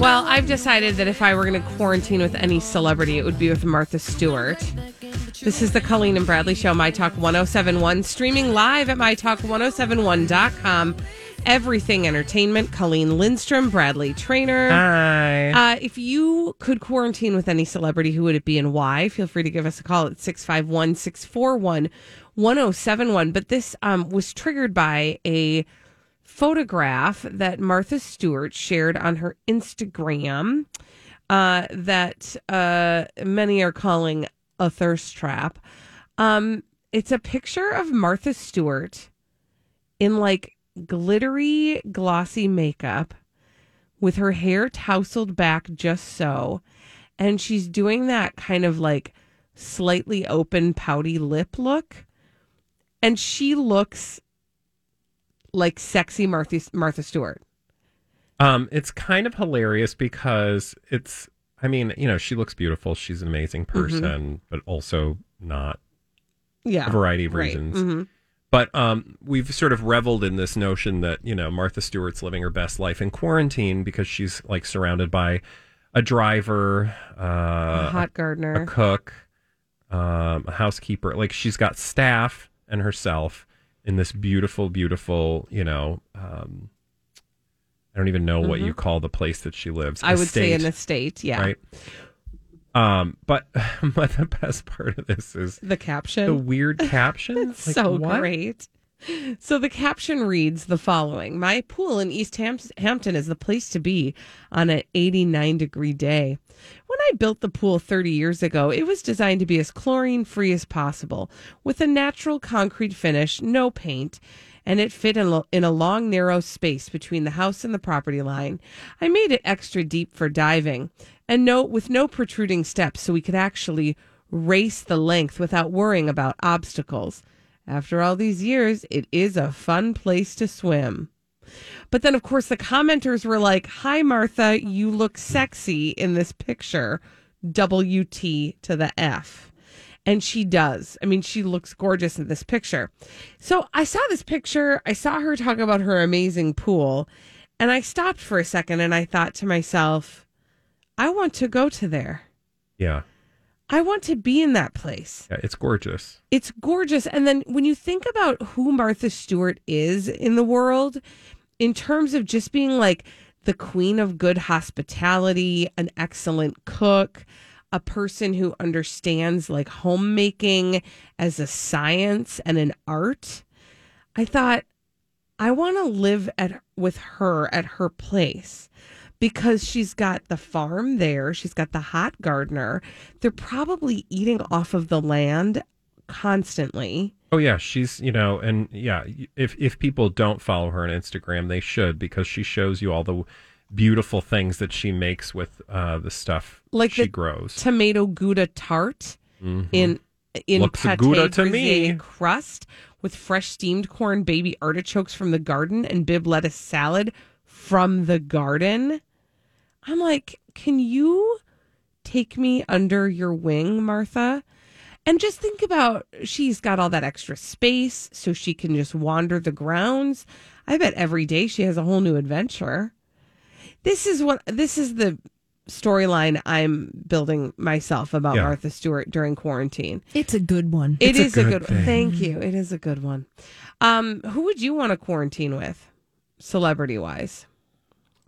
Well, I've decided that if I were going to quarantine with any celebrity, it would be with Martha Stewart. This is the Colleen and Bradley Show, My Talk 1071, streaming live at MyTalk1071.com. Everything Entertainment, Colleen Lindstrom, Bradley Traynor. Hi. Uh, if you could quarantine with any celebrity, who would it be and why? Feel free to give us a call at 651 641 1071. But this um, was triggered by a photograph that Martha Stewart shared on her Instagram uh, that uh, many are calling a thirst trap. Um, it's a picture of Martha Stewart in like glittery, glossy makeup with her hair tousled back just so. And she's doing that kind of like slightly open, pouty lip look. And she looks like sexy Martha Martha Stewart. Um, it's kind of hilarious because it's. I mean, you know, she looks beautiful. She's an amazing person, but also not Yeah. a variety of right. reasons. Mhm. But um, we've sort of reveled in this notion that you know Martha Stewart's living her best life in quarantine because she's like surrounded by a driver, uh, A hot gardener, a cook, um, a housekeeper. Like she's got staff and herself in this beautiful, beautiful. You know, um, I don't even know what you call the place that she lives. Mm-hmm. I would say an Estate, estate. Yeah. right. Um, but but the best part of this is The caption. the weird caption. Like, so what? great. So the caption reads the following My pool in East Ham- Hampton is the place to be on an 89 degree day. When I built the pool 30 years ago, it was designed to be as chlorine free as possible, with a natural concrete finish, no paint, and it fit in, lo- in a long, narrow space between the house and the property line. I made it extra deep for diving, and no, with no protruding steps, so we could actually race the length without worrying about obstacles. After all these years, it is a fun place to swim. But then, of course, the commenters were like, Hi, Martha, you look sexy in this picture. WT to the F. And she does. I mean, she looks gorgeous in this picture. So I saw this picture. I saw her talk about her amazing pool. And I stopped for a second and I thought to myself, I want to go to there. Yeah, I want to be in that place. yeah, it's gorgeous. It's gorgeous. And then when you think about who Martha Stewart is in the world, in terms of just being like the queen of good hospitality, an excellent cook, a person who understands like homemaking as a science and an art, I thought I want to live at with her at her place because she's got the farm there, she's got the hot gardener. They're probably eating off of the land constantly. Oh yeah, she's you know, and yeah, if if people don't follow her on Instagram, they should because she shows you all the beautiful things that she makes with uh, the stuff Like she grows. Tomato Gouda tart in in Mm-hmm. Looks pate Gouda to me. crust with fresh steamed corn, baby artichokes from the garden, and Bibb lettuce salad from the garden. I'm like, can you take me under your wing, Martha? And just think about she's got all that extra space so she can just wander the grounds. I bet every day she has a whole new adventure. This is what this is the storyline I'm building myself about Yeah. Martha Stewart during quarantine. It's a good one. It a is a good good, thing. Thank you. It is a good one. Um, who would you want to quarantine with, celebrity wise?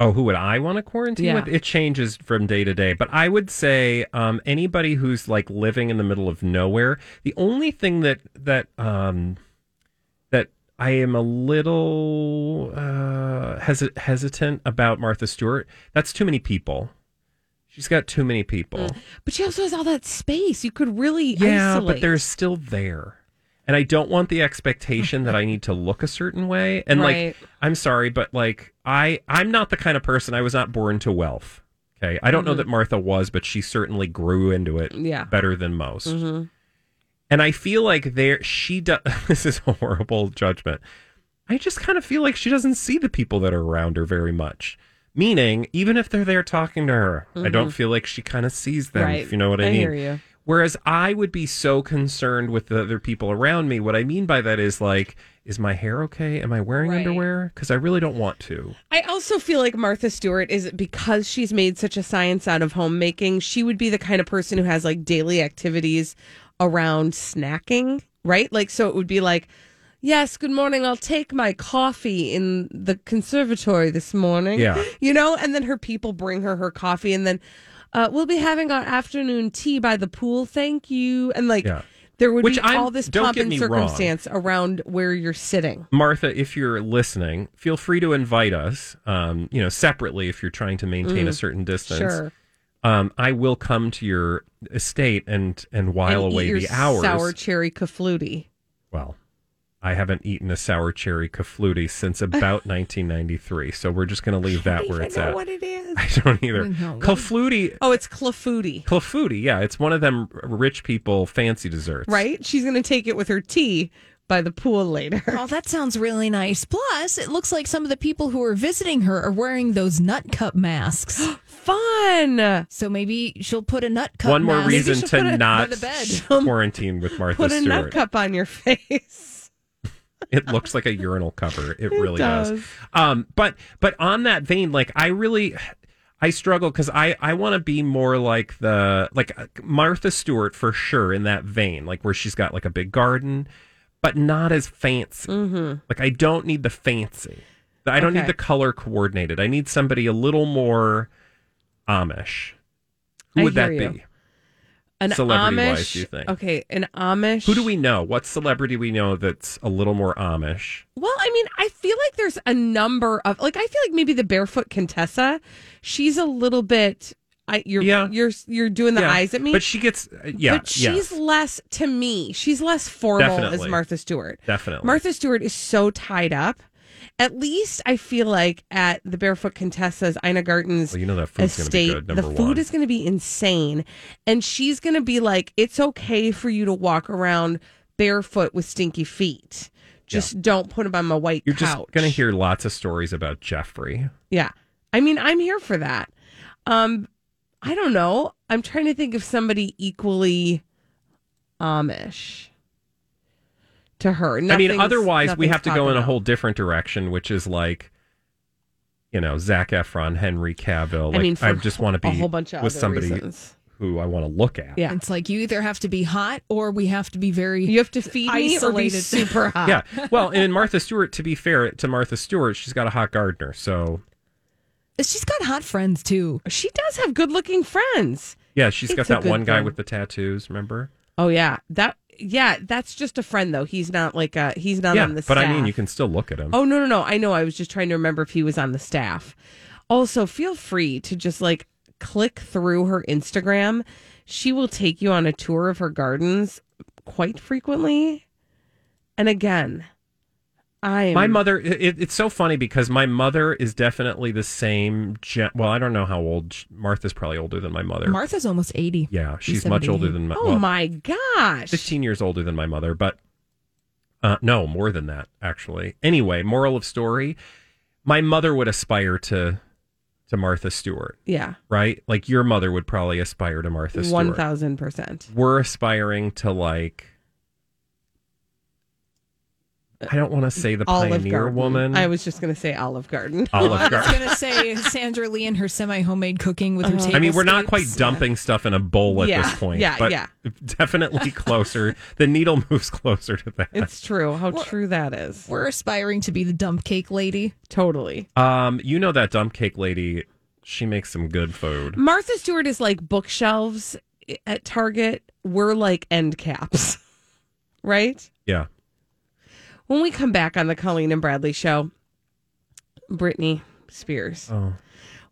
Oh, who would I want to quarantine Yeah. with? It changes from day to day, but I would say um, anybody who's like living in the middle of nowhere. The only thing that that um, that I am a little uh, hesi- hesitant about Martha Stewart. That's too many people. She's got too many people. But she also has all that space. You could really Yeah, isolate. but they're still there. And I don't want the expectation that I need to look a certain way. And Right. like I'm sorry, but like I I'm not the kind of person I was not born to wealth. Okay. I don't know that Martha was, but she certainly grew into it Mm-hmm. Yeah. better than most. And I feel like there she does this is a horrible judgment. I just kind of feel like she doesn't see the people that are around her very much. Meaning, even if they're there talking to her, I don't feel like she kind of sees them, Mm-hmm. Right. if you know what I, I mean. Whereas I would be so concerned with the other people around me. What I mean by that is like, is my hair okay? Am I wearing Right. underwear? Because I really don't want to. I also feel like Martha Stewart is because she's made such a science out of homemaking, she would be the kind of person who has like daily activities around snacking, right? Like, so it would be like, yes, good morning. I'll take my coffee in the conservatory this morning. Yeah. You know, and then her people bring her her coffee and then uh, we'll be having our afternoon tea by the pool. Thank you. And like, Yeah. there would Which be I'm- all this pomp and me wrong. circumstance around where you're sitting. Martha, if you're listening, feel free to invite us. Um, you know, separately if you're trying to maintain a certain distance. Sure. Um, I will come to your estate and and while And away the hours. Sour cherry cafluti. Well, I haven't eaten a sour cherry kafluti since about 1993, so we're just going to leave that where it's at. What it is. I don't either. No, Kafluti, Oh, it's clafouti, Clafouti, yeah, it's one of them rich people fancy desserts. right? She's going to take it with her tea by the pool later. Oh, that sounds really nice. Plus, it looks like some of the people who are visiting her are wearing those nut cup masks. Fun. so maybe she'll put a nut cup on. One more mask reason to put it not the bed. quarantine with Martha Put a Stewart. nut cup on your face. It looks like a urinal cover. It, really does. does. Um, but but on that vein, like I really. I struggle because I, I want to be more like the like uh, Martha Stewart for sure in that vein, like where she's got like a big garden, but not as fancy. Mm-hmm. Like I don't need the fancy. I don't Okay. need the color coordinated. I need somebody a little more Amish. Who I would that you. be? An Celebrity-wise, Amish. do you think? Okay, an Amish. Who do we know? What celebrity we know that's a little more Amish? Well, I mean, I feel like there's a number of like I feel like maybe the barefoot Contessa. She's a little bit. I you're Yeah. you're you're doing the Yeah, eyes at me. But she gets uh, yeah, but she's less to me. She's less formal as Martha Stewart. definitely. Martha Stewart is so tied up. At least I feel like at the Barefoot Contessa's Ina Garten's Well, you know that food's gonna be estate, good, the food one. is going to be insane, and she's going to be like, "It's okay for you to walk around barefoot with stinky feet. Just don't put them on my white You're couch." just going to hear lots of stories about Jeffrey. Yeah. I mean, I'm here for that. Um, I don't know. I'm trying to think of somebody equally Amish to her. I mean, otherwise, we have to go in popping a whole different direction, which is like, you know, Zac Efron, Henry Cavill. Like, I I, mean, for just want to be a whole bunch of with somebody reasons. who I want to look at. Yeah. It's like you either have to be hot or we have to be very. You have to feed me or be Isolated. super hot. Yeah. Well, and in Martha Stewart, to be fair to Martha Stewart, she's got a hot gardener. So, She's got hot friends too. She does have good looking friends. yeah, she's got that one guy thing. with the tattoos, remember? Oh yeah. That yeah, that's just a friend though. He's not like a he's not yeah. on the But staff. I mean, you can still look at him. Oh no no no! I know. I was just trying to remember if he was on the staff. Also, feel free to just like click through her Instagram. She will take you on a tour of her gardens quite frequently. And again, I am My mother, it, it's so funny because my mother is definitely the same. Gen- well, I don't know how old sh- Martha's probably older than my mother. Martha's almost 80. yeah, she's 70. much older than my. Oh well, my gosh! 15 years older than my mother, but uh, no, more than that, actually. Anyway, moral of story my mother would aspire to to Martha Stewart, Yeah, right? Like your mother would probably aspire to Martha Stewart. one thousand percent. We're aspiring to like I don't want to say the Olive pioneer Garden. woman. I was just going to say Olive Garden. Olive I was Garden. going to say Sandra Lee and her semi homemade cooking with her table Uh-huh. I mean, we're not quite scrapes. dumping stuff in a bowl at Yeah, this point, yeah, but yeah. definitely closer. the needle moves closer to that. It's true. How true that is. We're aspiring to be the dump cake lady. Totally. Um, you know that dump cake lady. She makes some good food. Martha Stewart is like bookshelves at Target. We're like end caps, right? Yeah. When we come back on the Colleen and Bradley show, Britney Spears. Oh.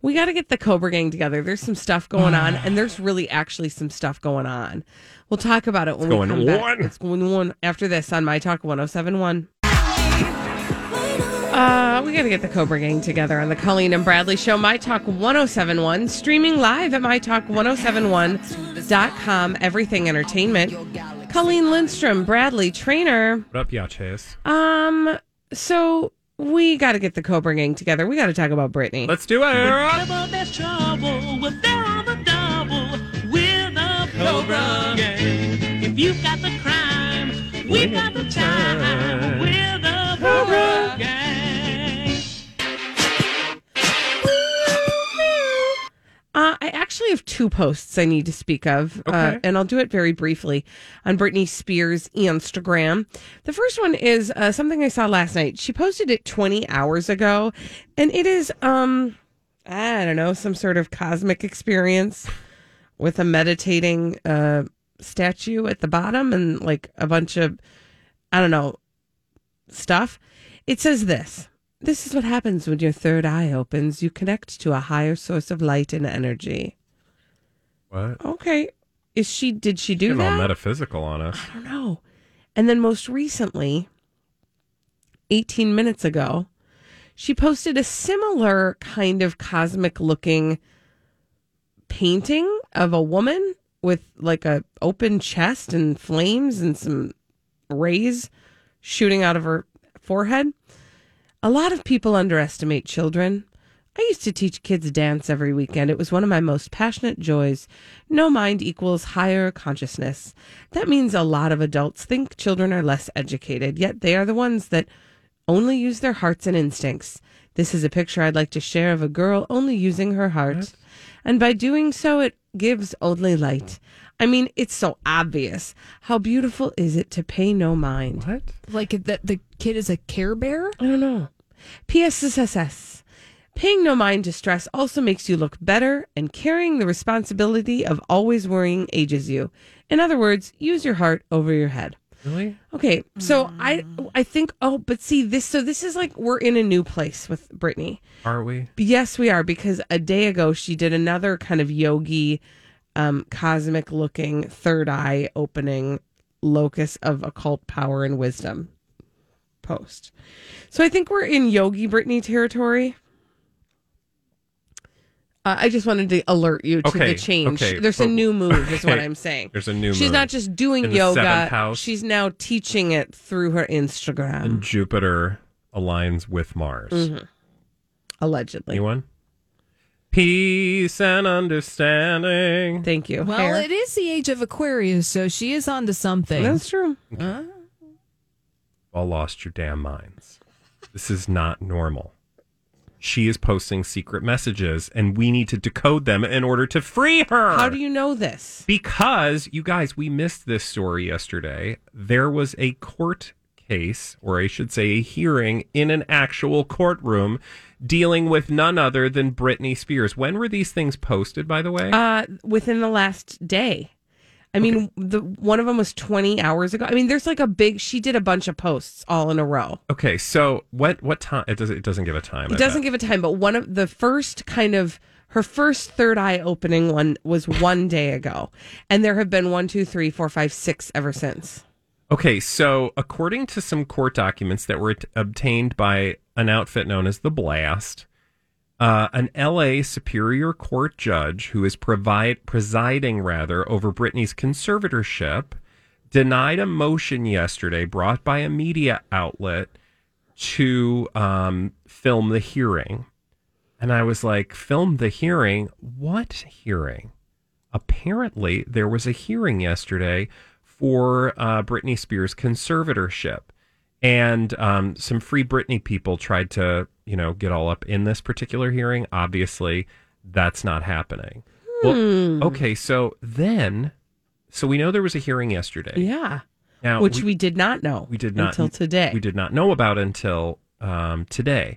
We got to get the Cobra Gang together. There's some stuff going on, and there's really actually some stuff going on. We'll talk about it when going we come back. on. It's going on after this on My Talk 1071. Uh, we got to get the Cobra Gang together on the Colleen and Bradley Show. My Talk 1071, streaming live at MyTalk1071.com. Everything Entertainment. Colleen Lindstrom, Bradley Traynor. What up, Yaches? Um, so we got to get the Cobra Gang together. We got to talk about Britney. Let's do it. Whenever there's trouble, we're on the double with a Cobra Gang. If you've got the crime, we've got the time with a Cobra Gang. Uh, I actually have two posts I need to speak of, uh, and I'll do it very briefly on Britney Spears' Instagram. The first one is uh, something I saw last night. She posted it 20 hours ago, and it is, um, I don't know, some sort of cosmic experience with a meditating uh, statue at the bottom and like a bunch of, I don't know, stuff. It says this. This is what happens when your third eye opens. You connect to a higher source of light and energy. What? Okay. Is she did she do Getting all metaphysical on us. I don't know. And then most recently, 18 minutes ago, she posted a similar kind of cosmic looking painting of a woman with like a open chest and flames and some rays shooting out of her forehead. A lot of people underestimate children. I used to teach kids dance every weekend. It was one of my most passionate joys. No mind equals higher consciousness. That means a lot of adults think children are less educated, yet they are the ones that only use their hearts and instincts. This is a picture I'd like to share of a girl only using her heart. And by doing so, it gives only light. I mean, it's so obvious. How beautiful is it to pay no mind? What? Like that the kid is a care bear? I don't know. PSSS. Paying no mind to stress also makes you look better, and carrying the responsibility of always worrying ages you. In other words, use your heart over your head. Really? Okay, so mm. I I think oh, but see this so this is like we're in a new place with Britney. Are we? Yes, we are because a day ago she did another kind of yogi, um, cosmic looking third eye opening locus of occult power and wisdom post. So I think we're in yogi Britney territory. Uh, I just wanted to alert you to Okay, the change. okay, There's a new move, is what I'm saying. there's a new She's not just doing in yoga. She's now teaching it through her Instagram, And Jupiter aligns with Mars. Mm-hmm. allegedly. Anyone? Peace and understanding. Thank you. Well, Hair. it is the age of Aquarius, so she is onto something. That's true. all lost your damn minds. This is not normal. She is posting secret messages, and we need to decode them in order to free her. How do you know this? Because, you guys, we missed this story yesterday. There was a court case, or I should say, a hearing in an actual courtroom dealing with none other than Britney Spears. When were these things posted, by the way? Uh, within the last day. I mean, the one of them was 20 hours ago. I mean, there's like a big. She did a bunch of posts all in a row. okay, so what what time? It doesn't, it doesn't give a time. It doesn't give a time, but one of the first kind of her first third eye opening one was one day ago, and there have been one, two, three, four, five, six ever since. Okay, so according to some court documents that were t- obtained by an outfit known as the Blast, uh, an LA Superior Court judge who is provide presiding rather over Britney's conservatorship denied a motion yesterday brought by a media outlet to um, film the hearing, and I was like, "Film the hearing? What hearing?" Apparently, there was a hearing yesterday for uh, Britney Spears' conservatorship. And um, some Free Britney people tried to, you know, get all up in this particular hearing. Obviously, that's not happening. Well, okay, so then, so we know there was a hearing yesterday. Yeah. Now, Which we, did not know. we did not until today. We did not know about until um, today.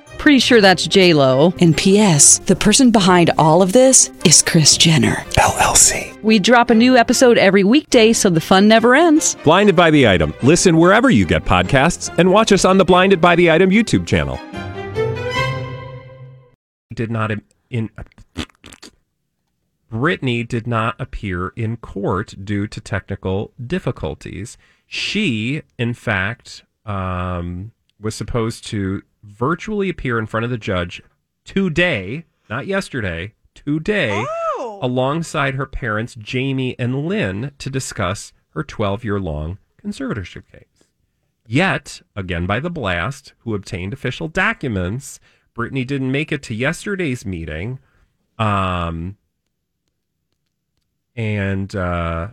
Pretty sure that's J Lo. And P.S. The person behind all of this is Kris Jenner. LLC. We drop a new episode every weekday, so the fun never ends. Blinded by the item. Listen wherever you get podcasts, and watch us on the Blinded by the Item YouTube channel. did not in Britney did not appear in court due to technical difficulties. She, in fact, um, was supposed to virtually appear in front of the judge today, not yesterday, today, alongside her parents, Jamie and Lynn, to discuss her 12 year long conservatorship case. Yet, again by the blast, who obtained official documents, Britney didn't make it to yesterday's meeting. Um, and uh,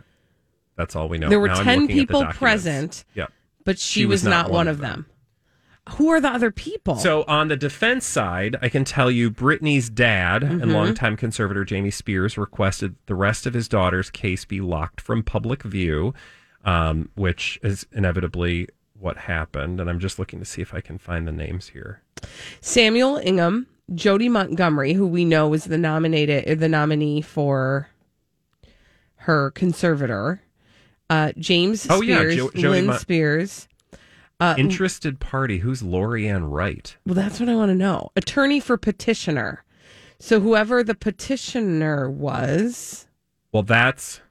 that's all we know. there were Now 10 looking at the people present, Yep. but she, was, not, one of them. Who are the other people? So on the defense side, I can tell you Britney's dad Mm-hmm. and longtime conservator Jamie Spears requested the rest of his daughter's case be locked from public view, um, which is inevitably what happened. And I'm just looking to see if I can find the names here. Samuel Ingham, Jodi Montgomery, who we know was the nominated the nominee for her conservator, uh, James Oh, yeah, Jo- Lynn Spears. Uh, Interested party. Who's Lorianne Wright? well, that's what I want to know. Attorney for petitioner. So whoever the petitioner was, Well, that's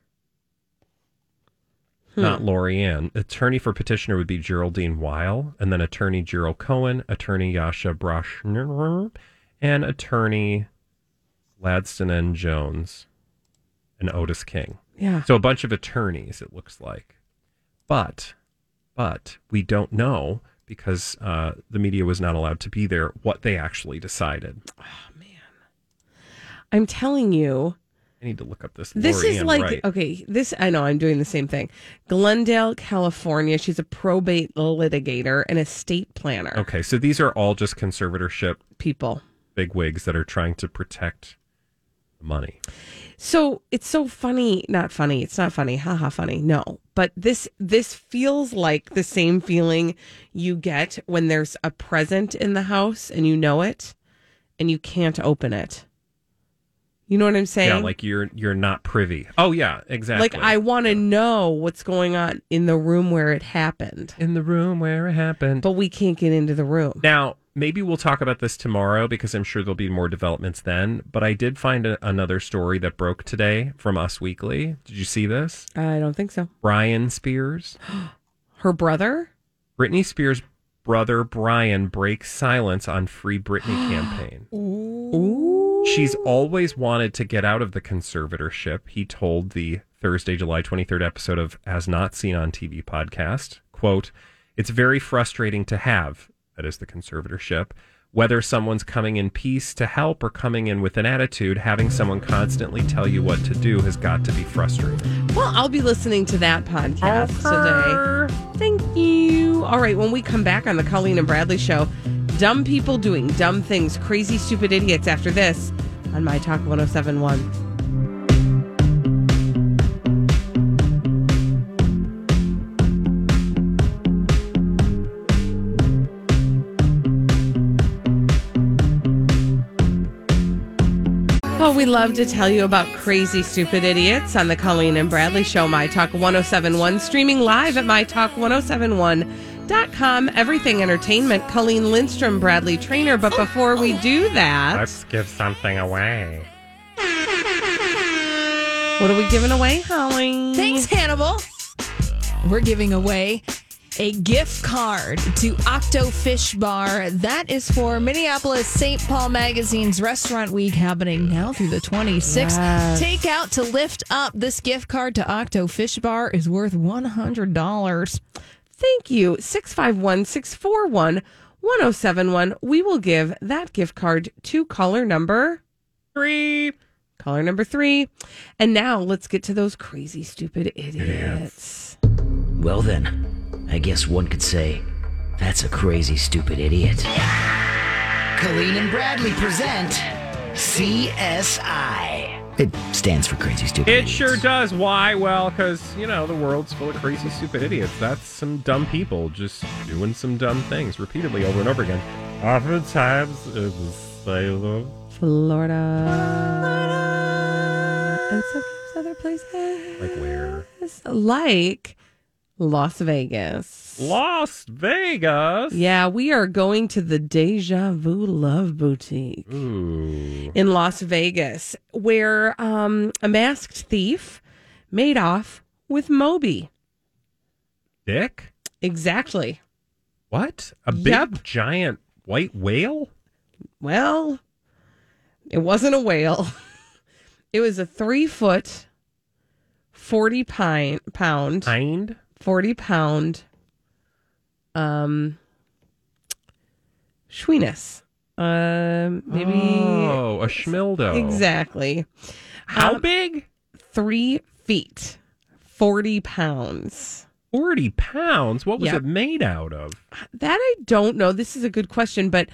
Hmm. not Lorianne. Attorney for petitioner would be Geraldine Wyle, and then attorney Gerald Cohen, attorney Yasha Broshner, and attorney Ladston and Jones, and Otis King. yeah, So a bunch of attorneys, it looks like. But, but we don't know because uh, the media was not allowed to be there what they actually decided. Oh man, I'm telling you, I need to look up this. This is Lorianne like Wright. okay. This I know. I'm doing the same thing. Glendale, California. She's a probate litigator and estate planner. Okay, so these are all just conservatorship People. big wigs that are trying to protect the money. So it's so funny. Not funny. It's not funny. Haha, funny. No, but this this feels like the same feeling you get when there's a present in the house and you know it, and you can't open it. You know what I'm saying? Yeah, like you're you're not privy. Oh yeah, exactly. Like I want to know what's going on in the room where it happened, in the room where it happened. but we can't get into the room. Now, maybe we'll talk about this tomorrow because I'm sure there'll be more developments then. But I did find a, another story that broke today from Us Weekly. Did you see this? I don't think so. Brian Spears, Her brother? Britney Spears' brother Brian breaks silence on Free Britney campaign. Ooh. She's always wanted to get out of the conservatorship, he told the Thursday, July 23rd episode of As Not Seen on TV podcast. Quote, It's very frustrating to have, that is the conservatorship. Whether someone's coming in peace to help or coming in with an attitude, having someone constantly tell you what to do has got to be frustrating. Well, I'll be listening to that podcast today. Thank you. All right, when we come back on the Colleen and Bradley show, dumb people doing dumb things, crazy, stupid idiots after this on My Talk 1071. Oh, we love to tell you about crazy, stupid idiots on the Colleen and Bradley Show, My Talk 1071, streaming live at MyTalk1071.com. Everything Entertainment, Colleen Lindstrom, Bradley Traynor. But before we do that, let's give something away. what are we giving away, Holly? Thanks, Hannibal. We're giving away A gift card to Octo Fish Bar. That is for Minneapolis St. Paul Magazine's Restaurant Week happening now through the 26th. Yes. Take out to lift up. This gift card to Octo Fish Bar is worth $100. Thank you. 651 641 1071. We will give that gift card to caller number Three. caller number three. And now let's get to those crazy, stupid idiots. Well, then, I guess one could say that's a crazy, stupid idiot. Colleen and Bradley present CSI. It stands for Crazy Stupid It Idiots. sure does. Why? Well, because, you know, the world's full of crazy, stupid idiots. That's some dumb people just doing some dumb things repeatedly over and over again. Oftentimes in the Salem. Florida. And so other places. Like where? Like Las Vegas. Las Vegas. Yeah, we are going to the Deja Vu Love Boutique Ooh. in Las Vegas, where um, a masked thief made off with Moby. Dick? Exactly. What? A big Yep. giant white whale? Well, it wasn't a whale. It was a three foot, 40 pine, pound, Hind? 40 pound um Schweenus. Um maybe Oh, a schmildo. exactly. How Um, big? Three feet, 40 pounds. 40 pounds. What was it made out of? That I don't know. This is a good question, but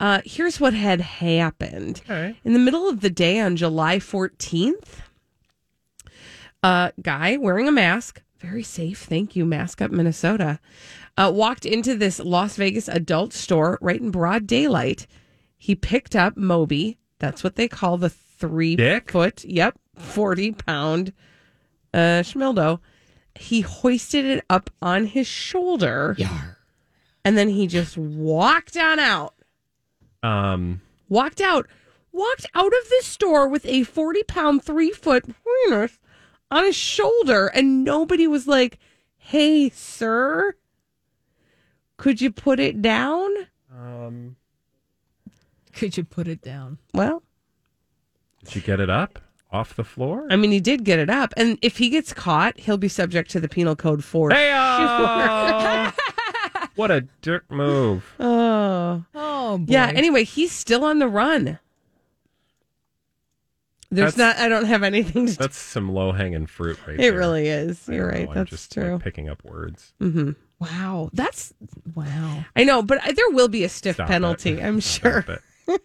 uh, here's what had happened. Okay. In the middle of the day on July 14th, a guy wearing a mask, very safe, thank you, Mask Up Minnesota, uh, walked into this Las Vegas adult store right in broad daylight. He picked up Moby. That's what they call the three Dick? foot, yep, 40 pound uh, schmildo. He hoisted it up on his shoulder. And then he just walked on out Um, walked out, walked out of this store with a 40 pound, three foot penis on his shoulder, and nobody was like, hey, sir, could you put it down? um, Could you put it down? Well, did you get it up off the floor? I mean, he did get it up, and if he gets caught, he'll be subject to the penal code for Hey, sure. what a dirt move. oh, Oh, boy. yeah. Anyway, he's still on the run. There's That's- not. I don't have anything to. That's some low hanging fruit right it there. really is. You're right. know, I'm That's just, true. Like, picking up words. Mm-hmm. Wow. That's, wow. I know, but there will be a stiff Stop penalty. it. I'm sure. Stop it.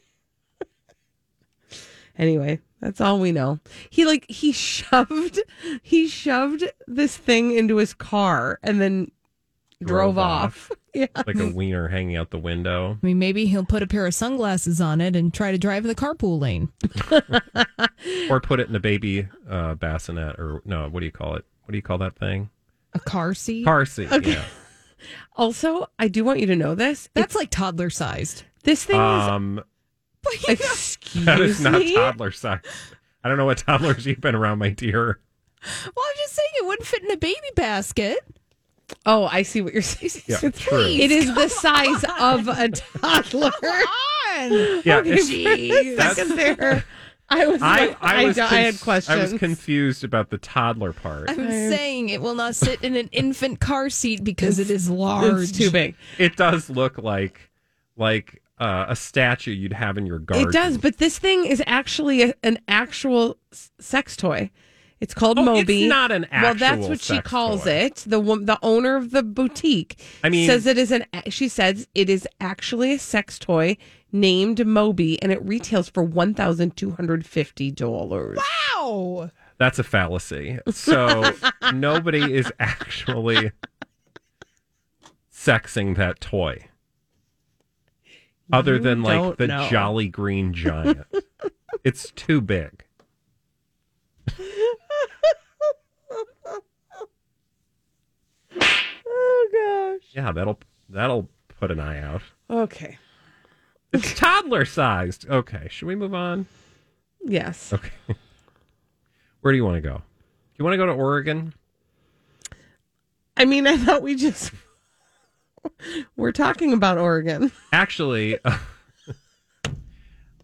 Anyway, that's all we know. He like he shoved he shoved this thing into his car and then drove, Drove off. Yeah. Like a wiener hanging out the window. I mean, maybe he'll put a pair of sunglasses on it and try to drive in the carpool lane. Or put it in a baby uh, bassinet, or no, what do you call it? What do you call that thing? A car seat? Car seat. Yeah. Also, I do want you to know this. That's like toddler sized. This thing Um, is excuse that is not me. toddler sized. I don't know what toddlers you've been around, my dear. Well, I'm just saying it wouldn't fit in a baby basket. Oh, I see what you're saying. Yeah, true. It is the size of a toddler. Yeah, okay, it's- for that's- second there. I was I, like, I, was I, had questions. I was confused about the toddler part. I'm saying it will not sit in an infant car seat because it is large. It's too big. It does look like like uh, a statue you'd have in your garden. It does, but this thing is actually a, an actual s- sex toy. It's called Oh, it's Moby. not an actual. Well, that's actual what she calls toy. it. The the owner of the boutique. I mean- says it is an. She says it is actually a sex toy named Moby, and it retails for one thousand two hundred fifty dollars. Wow. That's a fallacy. So nobody is actually sexing that toy. Other You than like the know. Jolly Green Giant. it's too big. Oh Yeah, that'll that'll put an eye out. Okay. It's toddler sized. Okay, should we move on? Yes. Okay. Where do you want to go? Do you want to go to Oregon? I mean, I thought we just We're talking about Oregon. Actually,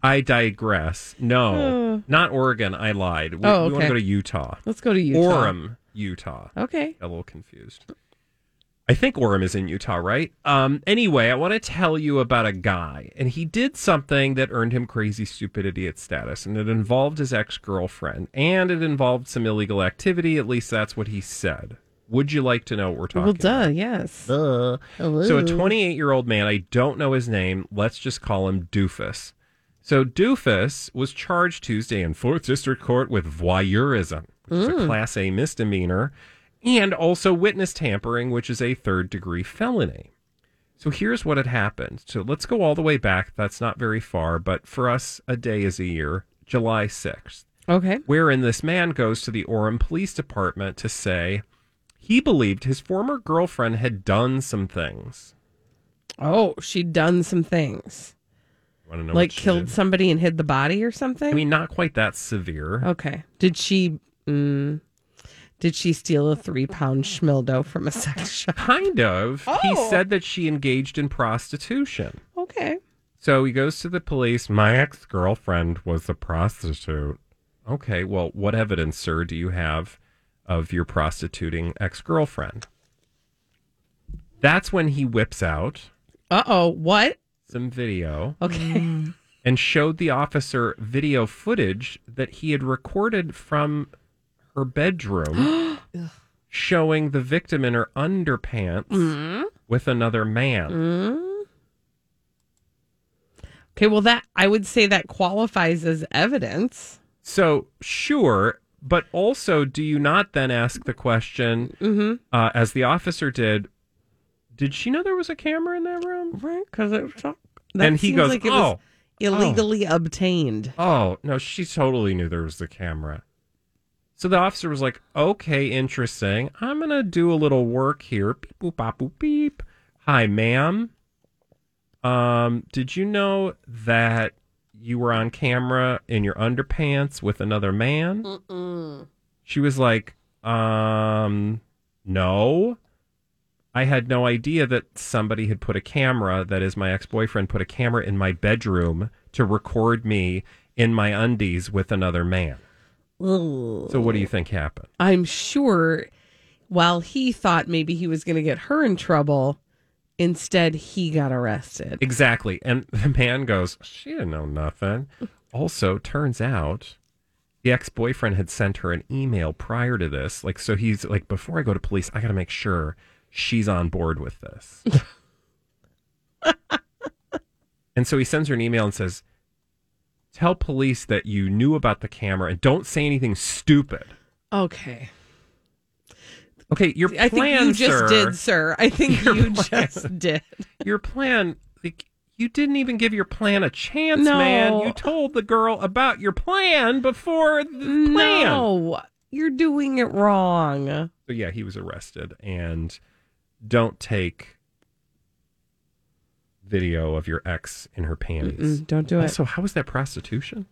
I digress. No, oh. not Oregon. I lied. We, Oh, we want to go to Utah. Let's go to Utah. Orem, Utah. Okay. Got a little confused. I think Orem is in Utah, right? Um, anyway, I want to tell you about a guy, and he did something that earned him crazy stupid idiot status, and it involved his ex girlfriend, and it involved some illegal activity. At least that's what he said. Would you like to know what we're talking Well, duh, about? yes. So, a 28 year old man, I don't know his name. Let's just call him Doofus. So, Doofus was charged Tuesday in 4th District Court with voyeurism, which is a Class A misdemeanor, and also witness tampering, which is a third degree felony. So, here's what had happened. So, let's go all the way back. That's not very far, but for us, a day is a year, July 6th Okay. wherein this man goes to the Orem Police Department to say he believed his former girlfriend had done some things. Oh, she'd done some things. Want to know like killed did? somebody and hid the body or something? I mean, not quite that severe. okay. Did she mm, did she steal a three pound schmildo from a sex shop? Kind of. He Oh. said that she engaged in prostitution. Okay. So he goes to the police. My ex girlfriend was a prostitute. Okay, well, what evidence, sir, do you have of your prostituting ex girlfriend? That's when he whips out Uh oh. What? some video. Okay. and showed the officer video footage that he had recorded from her bedroom showing the victim in her underpants mm-hmm. with another man. Mm-hmm. Okay, well that I would say that qualifies as evidence. So, sure, but also, do you not then ask the question, mm-hmm. uh, as the officer did, did she know there was a camera in that room? Right? Because it that And he goes, like "Oh, was illegally obtained. Oh, no, she totally knew there was the camera. So the officer was like, okay, interesting. I'm going to do a little work here. Beep, boop, bop, boop, beep. Hi, ma'am. Um, did you know that you were on camera in your underpants with another man? She was like, um, no. I had no idea that somebody had put a camera, that is, my ex boyfriend put a camera in my bedroom to record me in my undies with another man. So, what do you think happened? I'm sure while he thought maybe he was going to get her in trouble, instead he got arrested. Exactly. And the man goes, She didn't know nothing. Also, turns out the ex boyfriend had sent her an email prior to this. Like, so he's like, Before I go to police, I got to make sure she's on board with this. and so he sends her an email and says, Tell police that you knew about the camera and don't say anything stupid. Okay. Okay, your plan, I think you just sir, did, sir. I think you plan. just did. your plan like you didn't even give your plan a chance No. man you told the girl about your plan before the plan No, you're doing it wrong. so yeah he was arrested and don't take video of your ex in her panties Mm, don't do it. also how is that prostitution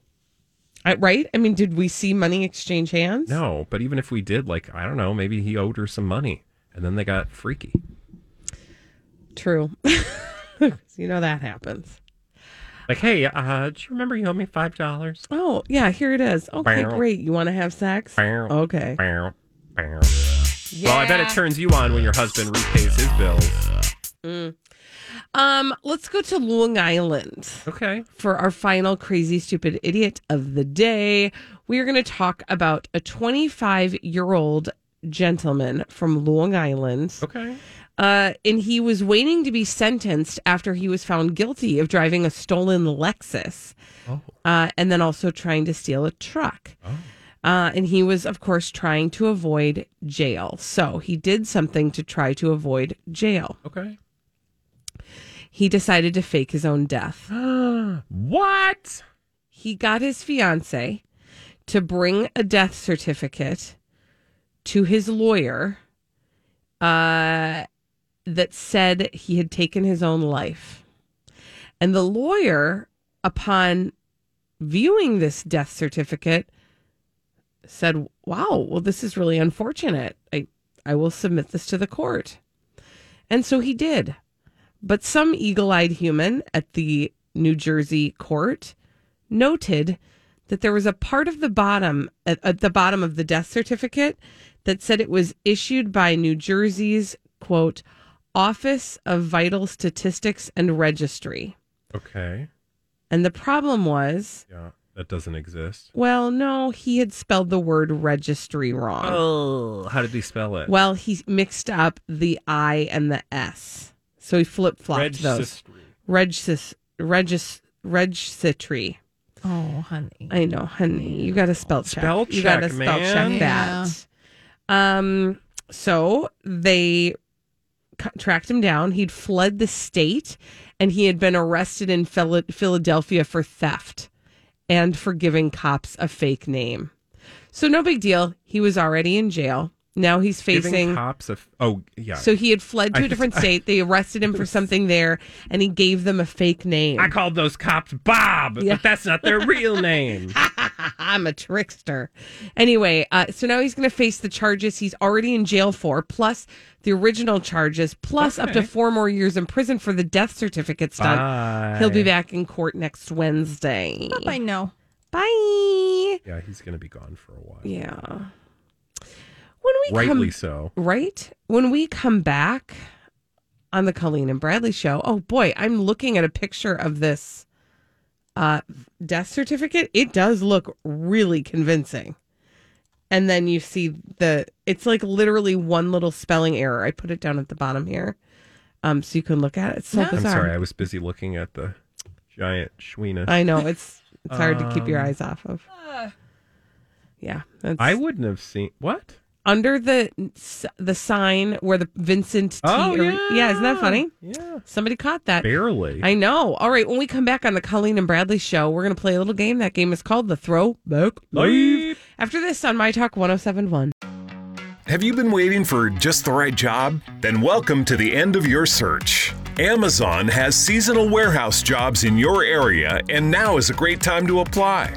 I, right? I mean, did we see money exchange hands? no but even if we did like i don't know maybe he owed her some money and then they got freaky True. you know that happens. like hey uh do you remember you owe me five dollars Oh, yeah, here it is. Okay, Bow. great. You want to have sex? Okay. Bow, bow. Well, I bet it turns you on when your husband repays his bills. Um, let's go to Long Island Okay. for our final crazy stupid idiot of the day. We are going to talk about a 25 year old gentleman from Long Island. Okay. Uh, and he was waiting to be sentenced after he was found guilty of driving a stolen Lexus Oh. uh, and then also trying to steal a truck. Uh, and he was, of course, trying to avoid jail. So he did something to try to avoid jail. Okay. He decided to fake his own death. What? He got his fiance to bring a death certificate to his lawyer uh, that said he had taken his own life. And the lawyer, upon viewing this death certificate, said, Wow, well, this is really unfortunate. I, I will submit this to the court. And so he did. But some eagle eyed human at the New Jersey court noted that there was a part of the bottom, at, at the bottom of the death certificate, that said it was issued by New Jersey's, quote, Office of Vital Statistics and Registry. Okay. And the problem was, Yeah. That doesn't exist. well, no, he had spelled the word registry wrong. Oh, how did he spell it? Well, he mixed up the I and the S. So he flip flopped those. Regis, regis, registry. Oh, honey. I know, honey. You got to spell check. Spell You got to spell check that. Um. So they c- tracked him down. He'd fled the state, and he had been arrested in Phila- Philadelphia for theft and for giving cops a fake name. So no big deal. He was already in jail. Now he's Giving facing. cops a. f- Oh, yeah. So he had fled to a different state. They arrested him for something there, and he gave them a fake name. I called those cops Bob, Yeah. but that's not their real name. I'm a trickster. Anyway, uh, so now he's going to face the charges he's already in jail for, plus the original charges, plus up to four more years in prison for the death certificate stunt. Bye. He'll be back in court next Wednesday. I know. Bye. Yeah, he's going to be gone for a while. Yeah. When we Rightly come, so. right when we come back on the Colleen and Bradley show. Oh boy, I'm looking at a picture of this uh, death certificate. It does look really convincing. And then you see the it's like literally one little spelling error. I put it down at the bottom here, um, so you can look at it. It's so I'm sorry, I was busy looking at the giant Schweenus. I know it's it's hard to keep your Um, eyes off of. Yeah, that's, I wouldn't have seen what. Under the the sign where the Vincent oh, T. Oh, Are- yeah, isn't that funny? Yeah, Somebody caught that. barely. I know. All right, when we come back on the Colleen and Bradley show, we're going to play a little game. That game is called the Throwback Live. After this on My Talk 1071. Have you been waiting for just the right job? Then welcome to the end of your search. Amazon has seasonal warehouse jobs in your area, and now is a great time to apply.